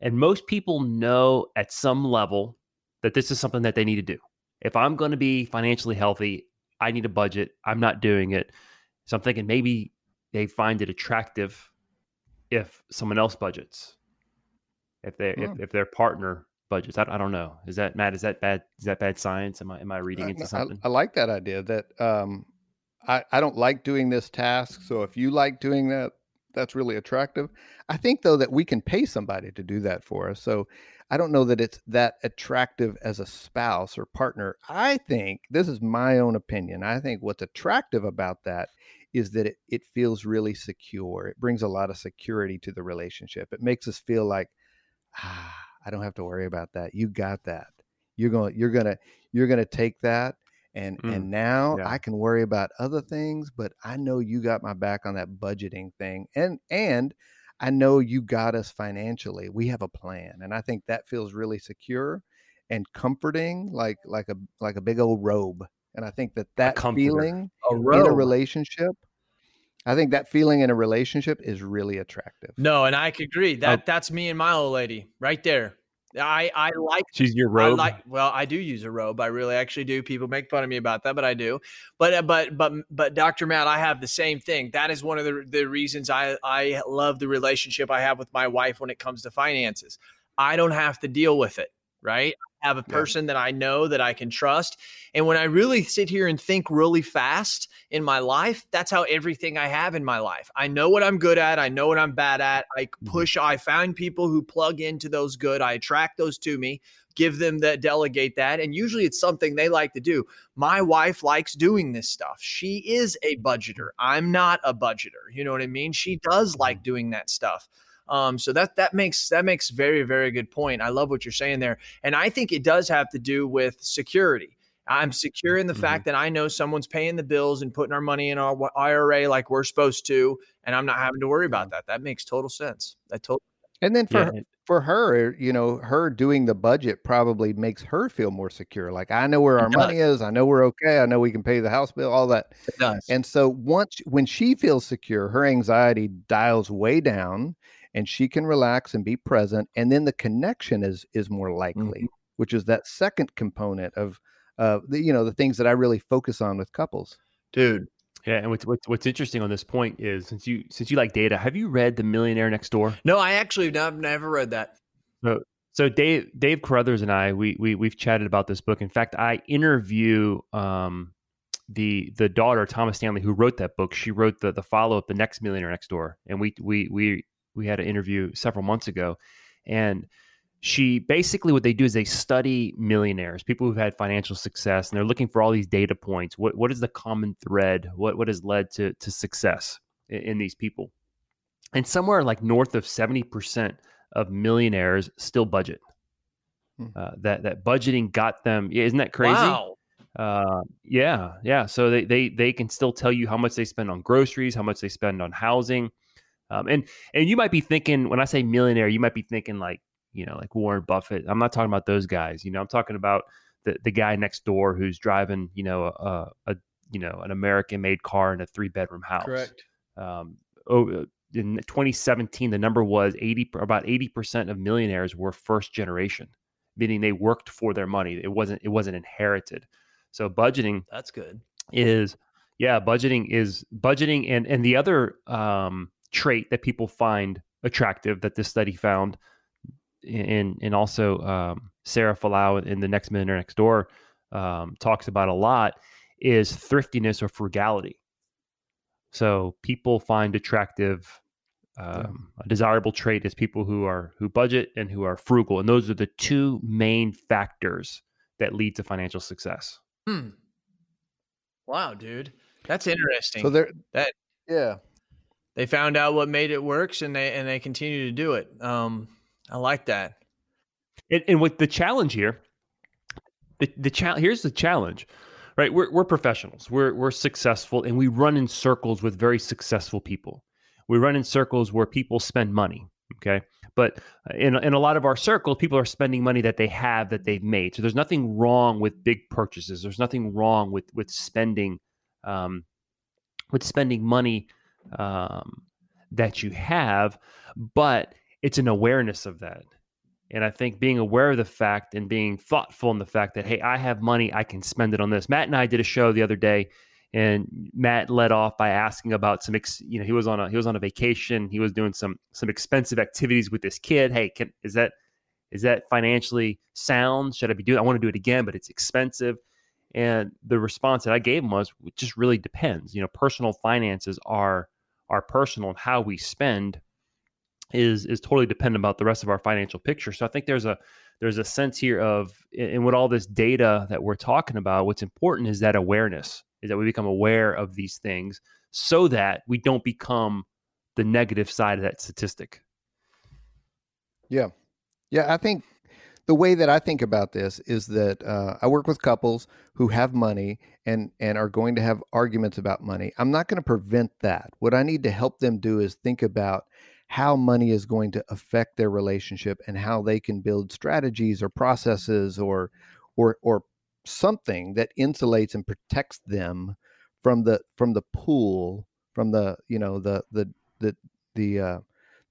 And most people know at some level that this is something that they need to do. If I'm going to be financially healthy, I need a budget. I'm not doing it. So I'm thinking maybe they find it attractive if someone else budgets. If they if, if their partner budgets. I, I don't know. Is that Matt? Is that bad? Is that bad science? Am I am I reading into something? I, I, like that idea. That um, I I don't like doing this task. So if you like doing that, that's really attractive. I think though that we can pay somebody to do that for us. So I don't know that it's that attractive as a spouse or partner. I think this is my own opinion. I think what's attractive about that is that it, it feels really secure. It brings a lot of security to the relationship. It makes us feel like, ah, I don't have to worry about that. You got that. You're going you're going to you're going to take that and mm, and now yeah. I can worry about other things, but I know you got my back on that budgeting thing. And and I know you got us financially. We have a plan. And I think that feels really secure and comforting like like a like a big old robe. And I think that that feeling a in a relationship I think that feeling in a relationship is really attractive. No, and I agree. That that's me and my old lady right there. I I like she's your robe. I like well, I do use a robe. I really actually do. People make fun of me about that, but I do. But uh, but but but Dr. Matt, I have the same thing. That is one of the the reasons I I love the relationship I have with my wife when it comes to finances. I don't have to deal with it, right? Have a person yeah. that I know that I can trust. And when I really sit here and think really fast in my life, that's how everything I have in my life. I know what I'm good at, I know what I'm bad at. I mm-hmm. push, I find people who plug into those good, I attract those to me. Give them that, delegate that. And usually it's something they like to do. My wife likes doing this stuff. She is a budgeter. I'm not a budgeter. You know what I mean? She does like mm-hmm. doing that stuff. Um, so that that makes that makes very very good point. I love what you're saying there, and I think it does have to do with security. I'm secure in the mm-hmm. fact that I know someone's paying the bills and putting our money in our IRA like we're supposed to, and I'm not having to worry about mm-hmm. that. That makes total sense. That total. And then for yeah. for her, you know, her doing the budget probably makes her feel more secure. Like I know where our money is. I know we're okay. I know we can pay the house bill. All that. It does. And so once when she feels secure, her anxiety dials way down, and she can relax and be present and then the connection is is more likely mm-hmm. which is that second component of uh the, you know the things that i really focus on with couples. Dude. Yeah and what's, what's what's interesting on this point is since you since you like data have you read the millionaire next door? No i actually have never read that. So so dave dave carruthers and i we, we we've chatted about this book. In fact i interview um the the daughter Thomas Stanley who wrote that book. She wrote the the follow up the next millionaire next door and we we we we had an interview several months ago, and she basically what they do is they study millionaires, people who've had financial success, and they're looking for all these data points. What what is the common thread? What what has led to to success in, in these people? And somewhere like north of seventy percent of millionaires still budget. Hmm. Uh, that that budgeting got them. Isn't that crazy? Wow. Uh, yeah, yeah. So they they they can still tell you how much they spend on groceries, how much they spend on housing. Um, and and you might be thinking when I say millionaire, you might be thinking like you know like Warren Buffett. I'm not talking about those guys. You know, I'm talking about the the guy next door who's driving you know a, a you know an American made car in a three bedroom house. Correct. Um, oh, uh, in 2017, the number was 80 about 80 percent of millionaires were first generation, meaning they worked for their money. It wasn't it wasn't inherited. So budgeting that's good is yeah budgeting is budgeting and and the other um trait that people find attractive that this study found and and also um, Sarah Fallaw in the next millionaire next door um, talks about a lot is thriftiness or frugality. So people find attractive um, yeah. a desirable trait is people who are who budget and who are frugal, and those are the two main factors that lead to financial success. Hmm. Wow, dude, that's interesting. So there, that yeah, they found out what made it works and they and they continue to do it. Um, I like that. And, and with the challenge here, the the challenge here's the challenge, right? We're we're professionals. We're we're successful, and we run in circles with very successful people. We run in circles where people spend money. Okay, but in in a lot of our circles, people are spending money that they have that they've made. So there's nothing wrong with big purchases. There's nothing wrong with with spending, um, with spending money um, that you have, but it's an awareness of that. And I think being aware of the fact and being thoughtful in the fact that, hey, I have money, I can spend it on this. Matt and I did a show the other day, and Matt led off by asking about some, ex, you know, he was on a he was on a vacation, he was doing some some expensive activities with this kid. Hey, can is that is that financially sound? Should I be doing? I want to do it again, but it's expensive. And the response that I gave him was, it just really depends. You know, personal finances are are personal, and how we spend is is totally dependent about the rest of our financial picture. So I think there's a there's a sense here of in what all this data that we're talking about. What's important is that awareness is that we become aware of these things so that we don't become the negative side of that statistic. Yeah. Yeah. I think the way that I think about this is that uh, I work with couples who have money and, and are going to have arguments about money. I'm not going to prevent that. What I need to help them do is think about how money is going to affect their relationship and how they can build strategies or processes or or or something that insulates and protects them from the from the pool from the you know the the the the uh,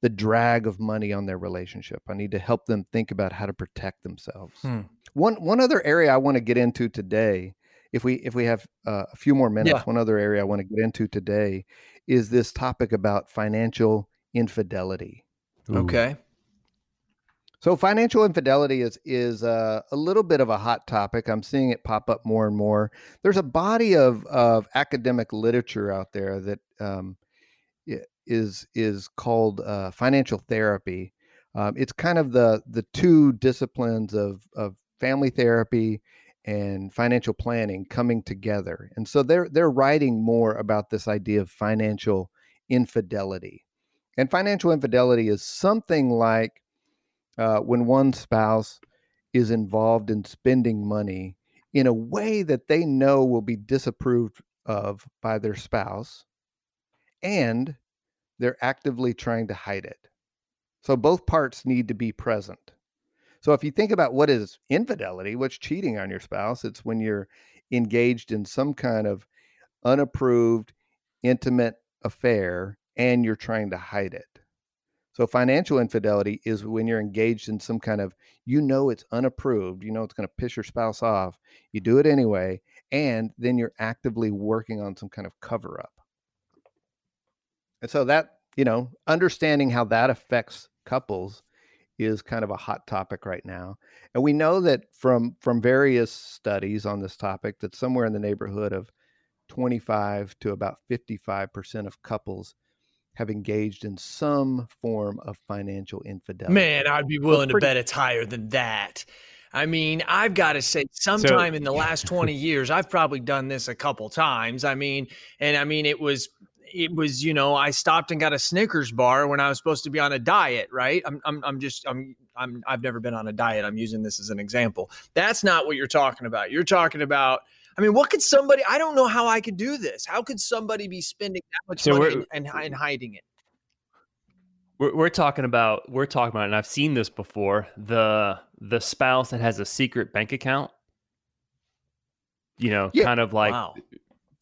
the drag of money on their relationship. I need to help them think about how to protect themselves. Hmm. One one other area I want to get into today, if we if we have uh, a few more minutes, yeah. one other area I want to get into today is this topic about financial infidelity. Ooh. Okay. So financial infidelity is is uh, a little bit of a hot topic. I'm seeing it pop up more and more. There's a body of of academic literature out there that um, is is called uh, financial therapy. Um, it's kind of the the two disciplines of of family therapy and financial planning coming together. And so they're they're writing more about this idea of financial infidelity. And financial infidelity is something like uh, when one spouse is involved in spending money in a way that they know will be disapproved of by their spouse and they're actively trying to hide it. So both parts need to be present. So if you think about what is infidelity, what's cheating on your spouse, it's when you're engaged in some kind of unapproved, intimate affair and you're trying to hide it. So financial infidelity is when you're engaged in some kind of, you know, it's unapproved, you know, it's going to piss your spouse off. You do it anyway. And then you're actively working on some kind of cover up. And so that, you know, understanding how that affects couples is kind of a hot topic right now. And we know that from from various studies on this topic that somewhere in the neighborhood of 25 to about 55% of couples have engaged in some form of financial infidelity. Man, I'd be willing pretty- to bet it's higher than that. I mean, I've got to say, sometime so, in the last 20 years, I've probably done this a couple times. I mean, and I mean, it was it was you know I stopped and got a Snickers bar when I was supposed to be on a diet, right? I'm I'm I'm just I'm I'm I've never been on a diet. I'm using this as an example. That's not what you're talking about. You're talking about I mean, what could somebody I don't know how I could do this. How could somebody be spending that much so money and, and, hiding it? We're, we're talking about we're talking about and I've seen this before, the the spouse that has a secret bank account. You know, yeah. kind of like wow.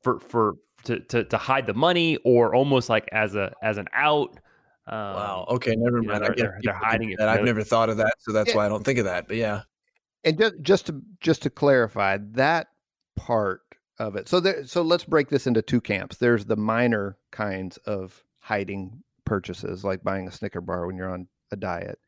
for for to, to to hide the money or almost like as a as an out. Um, wow. Okay. Never mind. Know, they're, they're, hiding it. I've never thought of that, so that's yeah. why I don't think of that. But yeah. And just just to just to clarify that part of it. So there. So let's break this into two camps. There's the minor kinds of hiding purchases, like buying a Snicker bar when you're on a diet,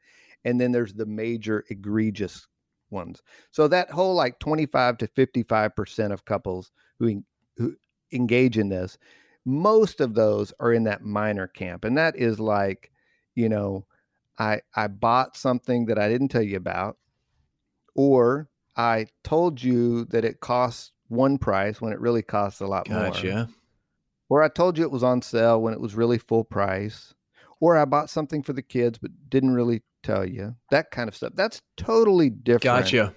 and then there's the major egregious ones. So that whole like 25 to 55 percent of couples who who engage in this, most of those are in that minor camp. And that is like, you know, I I bought something that I didn't tell you about, or I told you that it costs one price when it really costs a lot gotcha. more. Or I told you it was on sale when it was really full price. Or I bought something for the kids but didn't really tell you. That kind of stuff. That's totally different. Gotcha.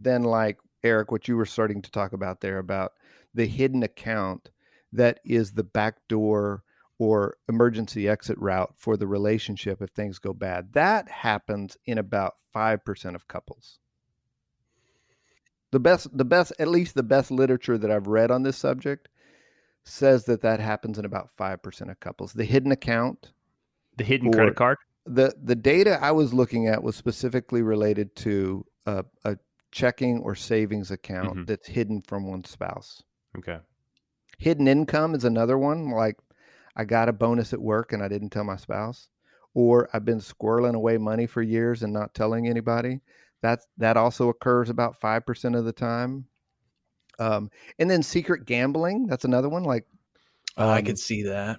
Than like Eric, what you were starting to talk about there about the hidden account that is the back door or emergency exit route for the relationship if things go bad. That happens in about 5% of couples. The best the best at least the best literature that I've read on this subject says that that happens in about 5% of couples. The hidden account, the hidden credit card. The the data I was looking at was specifically related to a, a checking or savings account mm-hmm. that's hidden from one spouse. Okay. Hidden income is another one. Like I got a bonus at work and I didn't tell my spouse. or I've been squirreling away money for years and not telling anybody. That that also occurs about five percent of the time. Um, and then secret gambling. That's another one. Like um, I um, could see that.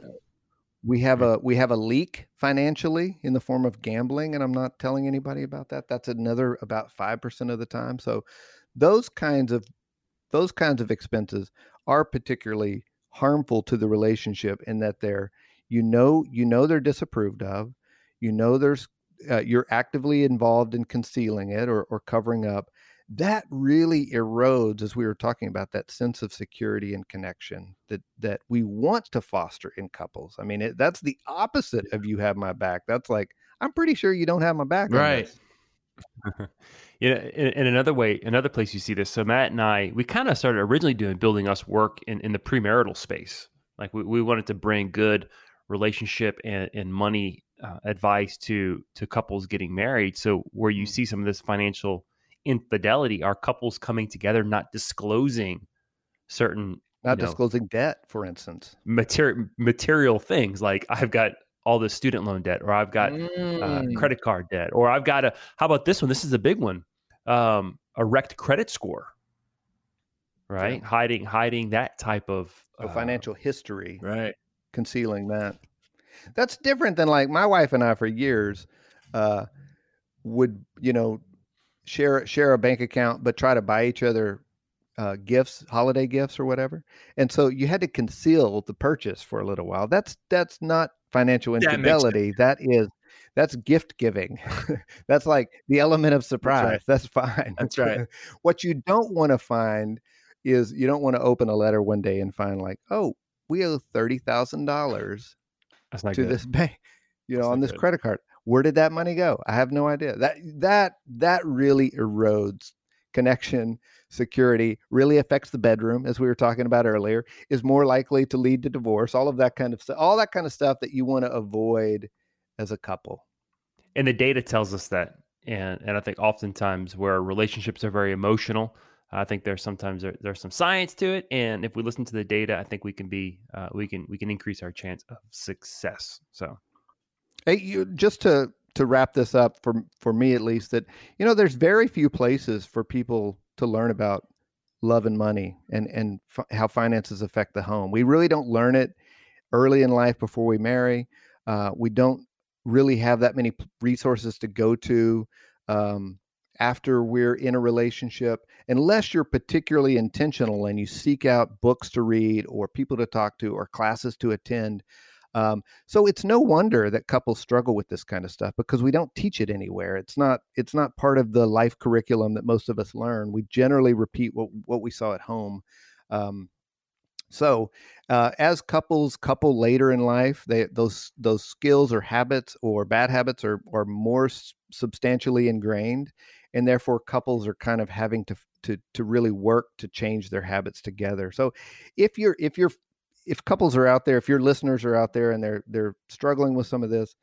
We have a we have a leak financially in the form of gambling, and I'm not telling anybody about that. That's another about five percent of the time. So those kinds of those kinds of expenses are particularly harmful to the relationship in that they're you know you know they're disapproved of you know there's uh, you're actively involved in concealing it or, or covering up. That really erodes as we were talking about that sense of security and connection that that we want to foster in couples. I mean it, that's the opposite of you have my back. That's like i'm pretty sure you don't have my back right yeah in, in, another way another place you see this so matt and i we kind of started originally doing building us work in, in the premarital space. Like we, we wanted to bring good relationship and, and money uh, advice to to couples getting married. So where you mm. see some of this financial infidelity are couples coming together not disclosing certain not disclosing know, debt for instance. Material material things like i've got all this student loan debt or i've got uh, mm. uh, credit card debt or i've got a how about this one? This is a big one. Um, a wrecked credit score. Right? Yeah. hiding hiding that type of uh, financial history right. concealing that. That's different than like my wife and i for years uh, would you know share share a bank account, but try to buy each other uh, gifts, holiday gifts or whatever. And so you had to conceal the purchase for a little while. That's that's not financial infidelity. That, that is that's gift giving. that's like the element of surprise. That's, right. that's fine. That's right. what you don't want to find is you don't want to open a letter one day and find like, oh, we owe thirty thousand dollars to good. this bank, you know, that's on this good. credit card where did that money go i have no idea that that that really erodes connection security really affects the bedroom as we were talking about earlier is more likely to lead to divorce all of that kind of stuff all that kind of stuff that you want to avoid as a couple. And the data tells us that and and i think oftentimes where relationships are very emotional i think there's sometimes there, there's some science to it and if we listen to the data i think we can be uh, we can we can increase our chance of success so. Hey, you just to to wrap this up for for me at least that you know there's very few places for people to learn about love and money and and f- how finances affect the home. We really don't learn it early in life before we marry. Uh, we don't really have that many resources to go to um, after we're in a relationship, unless you're particularly intentional and you seek out books to read or people to talk to or classes to attend. Um, so it's no wonder that couples struggle with this kind of stuff because we don't teach it anywhere. It's not it's not part of the life curriculum that most of us learn. We generally repeat what what we saw at home. Um, so, uh, as couples couple later in life, they those those skills or habits or bad habits are are more substantially ingrained, and therefore couples are kind of having to to to really work to change their habits together. So, if you're if you're if couples are out there, if your listeners are out there and they're they're struggling with some of this,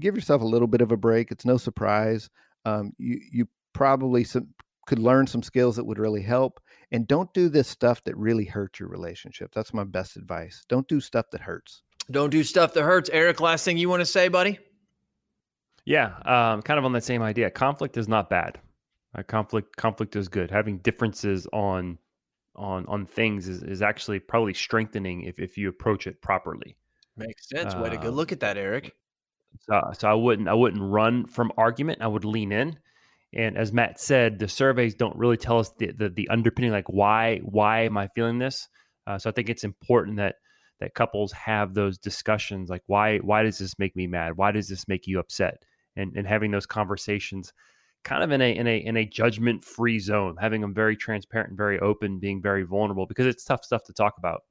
give yourself a little bit of a break. It's no surprise. Um, you you probably some, could learn some skills that would really help. And don't do this stuff that really hurts your relationship. That's my best advice. Don't do stuff that hurts. Don't do stuff that hurts. Eric, last thing you want to say, buddy? Yeah, um, kind of on that same idea. Conflict is not bad. Uh, conflict conflict is good. Having differences on on on things is, is actually probably strengthening if, if you approach it properly. Makes sense. Way to go look at that, Eric. So, so I wouldn't I wouldn't run from argument. I would lean in. And as Matt said, the surveys don't really tell us the the, the underpinning, like why why am I feeling this? Uh, so I think it's important that that couples have those discussions, like why why does this make me mad? Why does this make you upset? And and having those conversations kind of in a in a in a judgment free zone, having them very transparent and very open, being very vulnerable because it's tough stuff to talk about.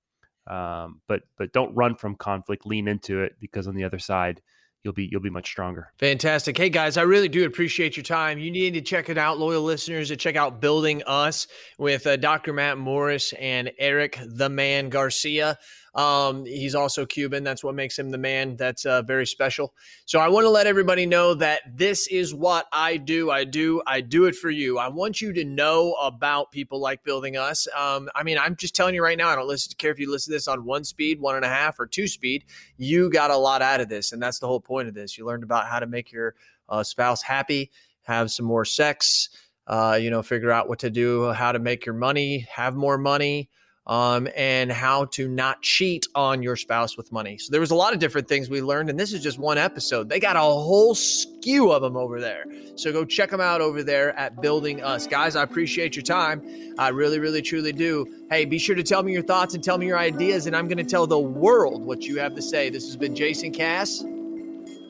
Um, but but don't run from conflict, lean into it because on the other side you'll be you'll be much stronger. Fantastic. Hey guys, I really do appreciate your time. You need to check it out, loyal listeners, to check out Building Us with uh, Dr. Matt Morris and Eric the Man Garcia. Um, he's also Cuban. That's what makes him the man. That's uh, very special. So I want to let everybody know that this is what I do. I do. I do it for you. I want you to know about people like Building Us. Um, I mean, I'm just telling you right now. I don't listen care if you listen to this on one speed, one and a half, or two speed. You got a lot out of this, and that's the whole point of this. You learned about how to make your uh, spouse happy, have some more sex. Uh, you know, figure out what to do, how to make your money, have more money um, and how to not cheat on your spouse with money. So there was a lot of different things we learned, and this is just one episode. They got a whole skew of them over there. So go check them out over there at Building Us. Guys, I appreciate your time. I really, really, truly do. Hey, be sure to tell me your thoughts and tell me your ideas, and I'm going to tell the world what you have to say. This has been Jason Cass.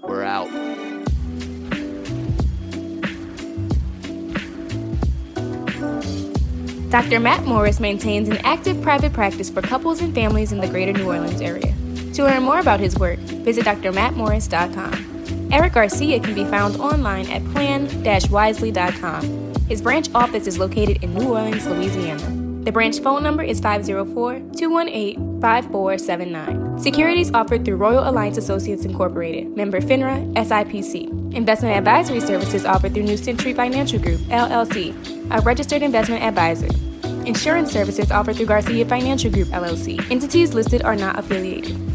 We're out. Dr. Matt Morris maintains an active private practice for couples and families in the greater New Orleans area. To learn more about his work, visit drmattmorris.com. Eric Garcia can be found online at plan-wisely.com. His branch office is located in New Orleans, Louisiana. The branch phone number is 504 218 5479. Securities offered through Royal Alliance Associates Incorporated, member FINRA, SIPC. Investment advisory services offered through New Century Financial Group, LLC, a registered investment advisor. Insurance services offered through Garcia Financial Group, LLC. Entities listed are not affiliated.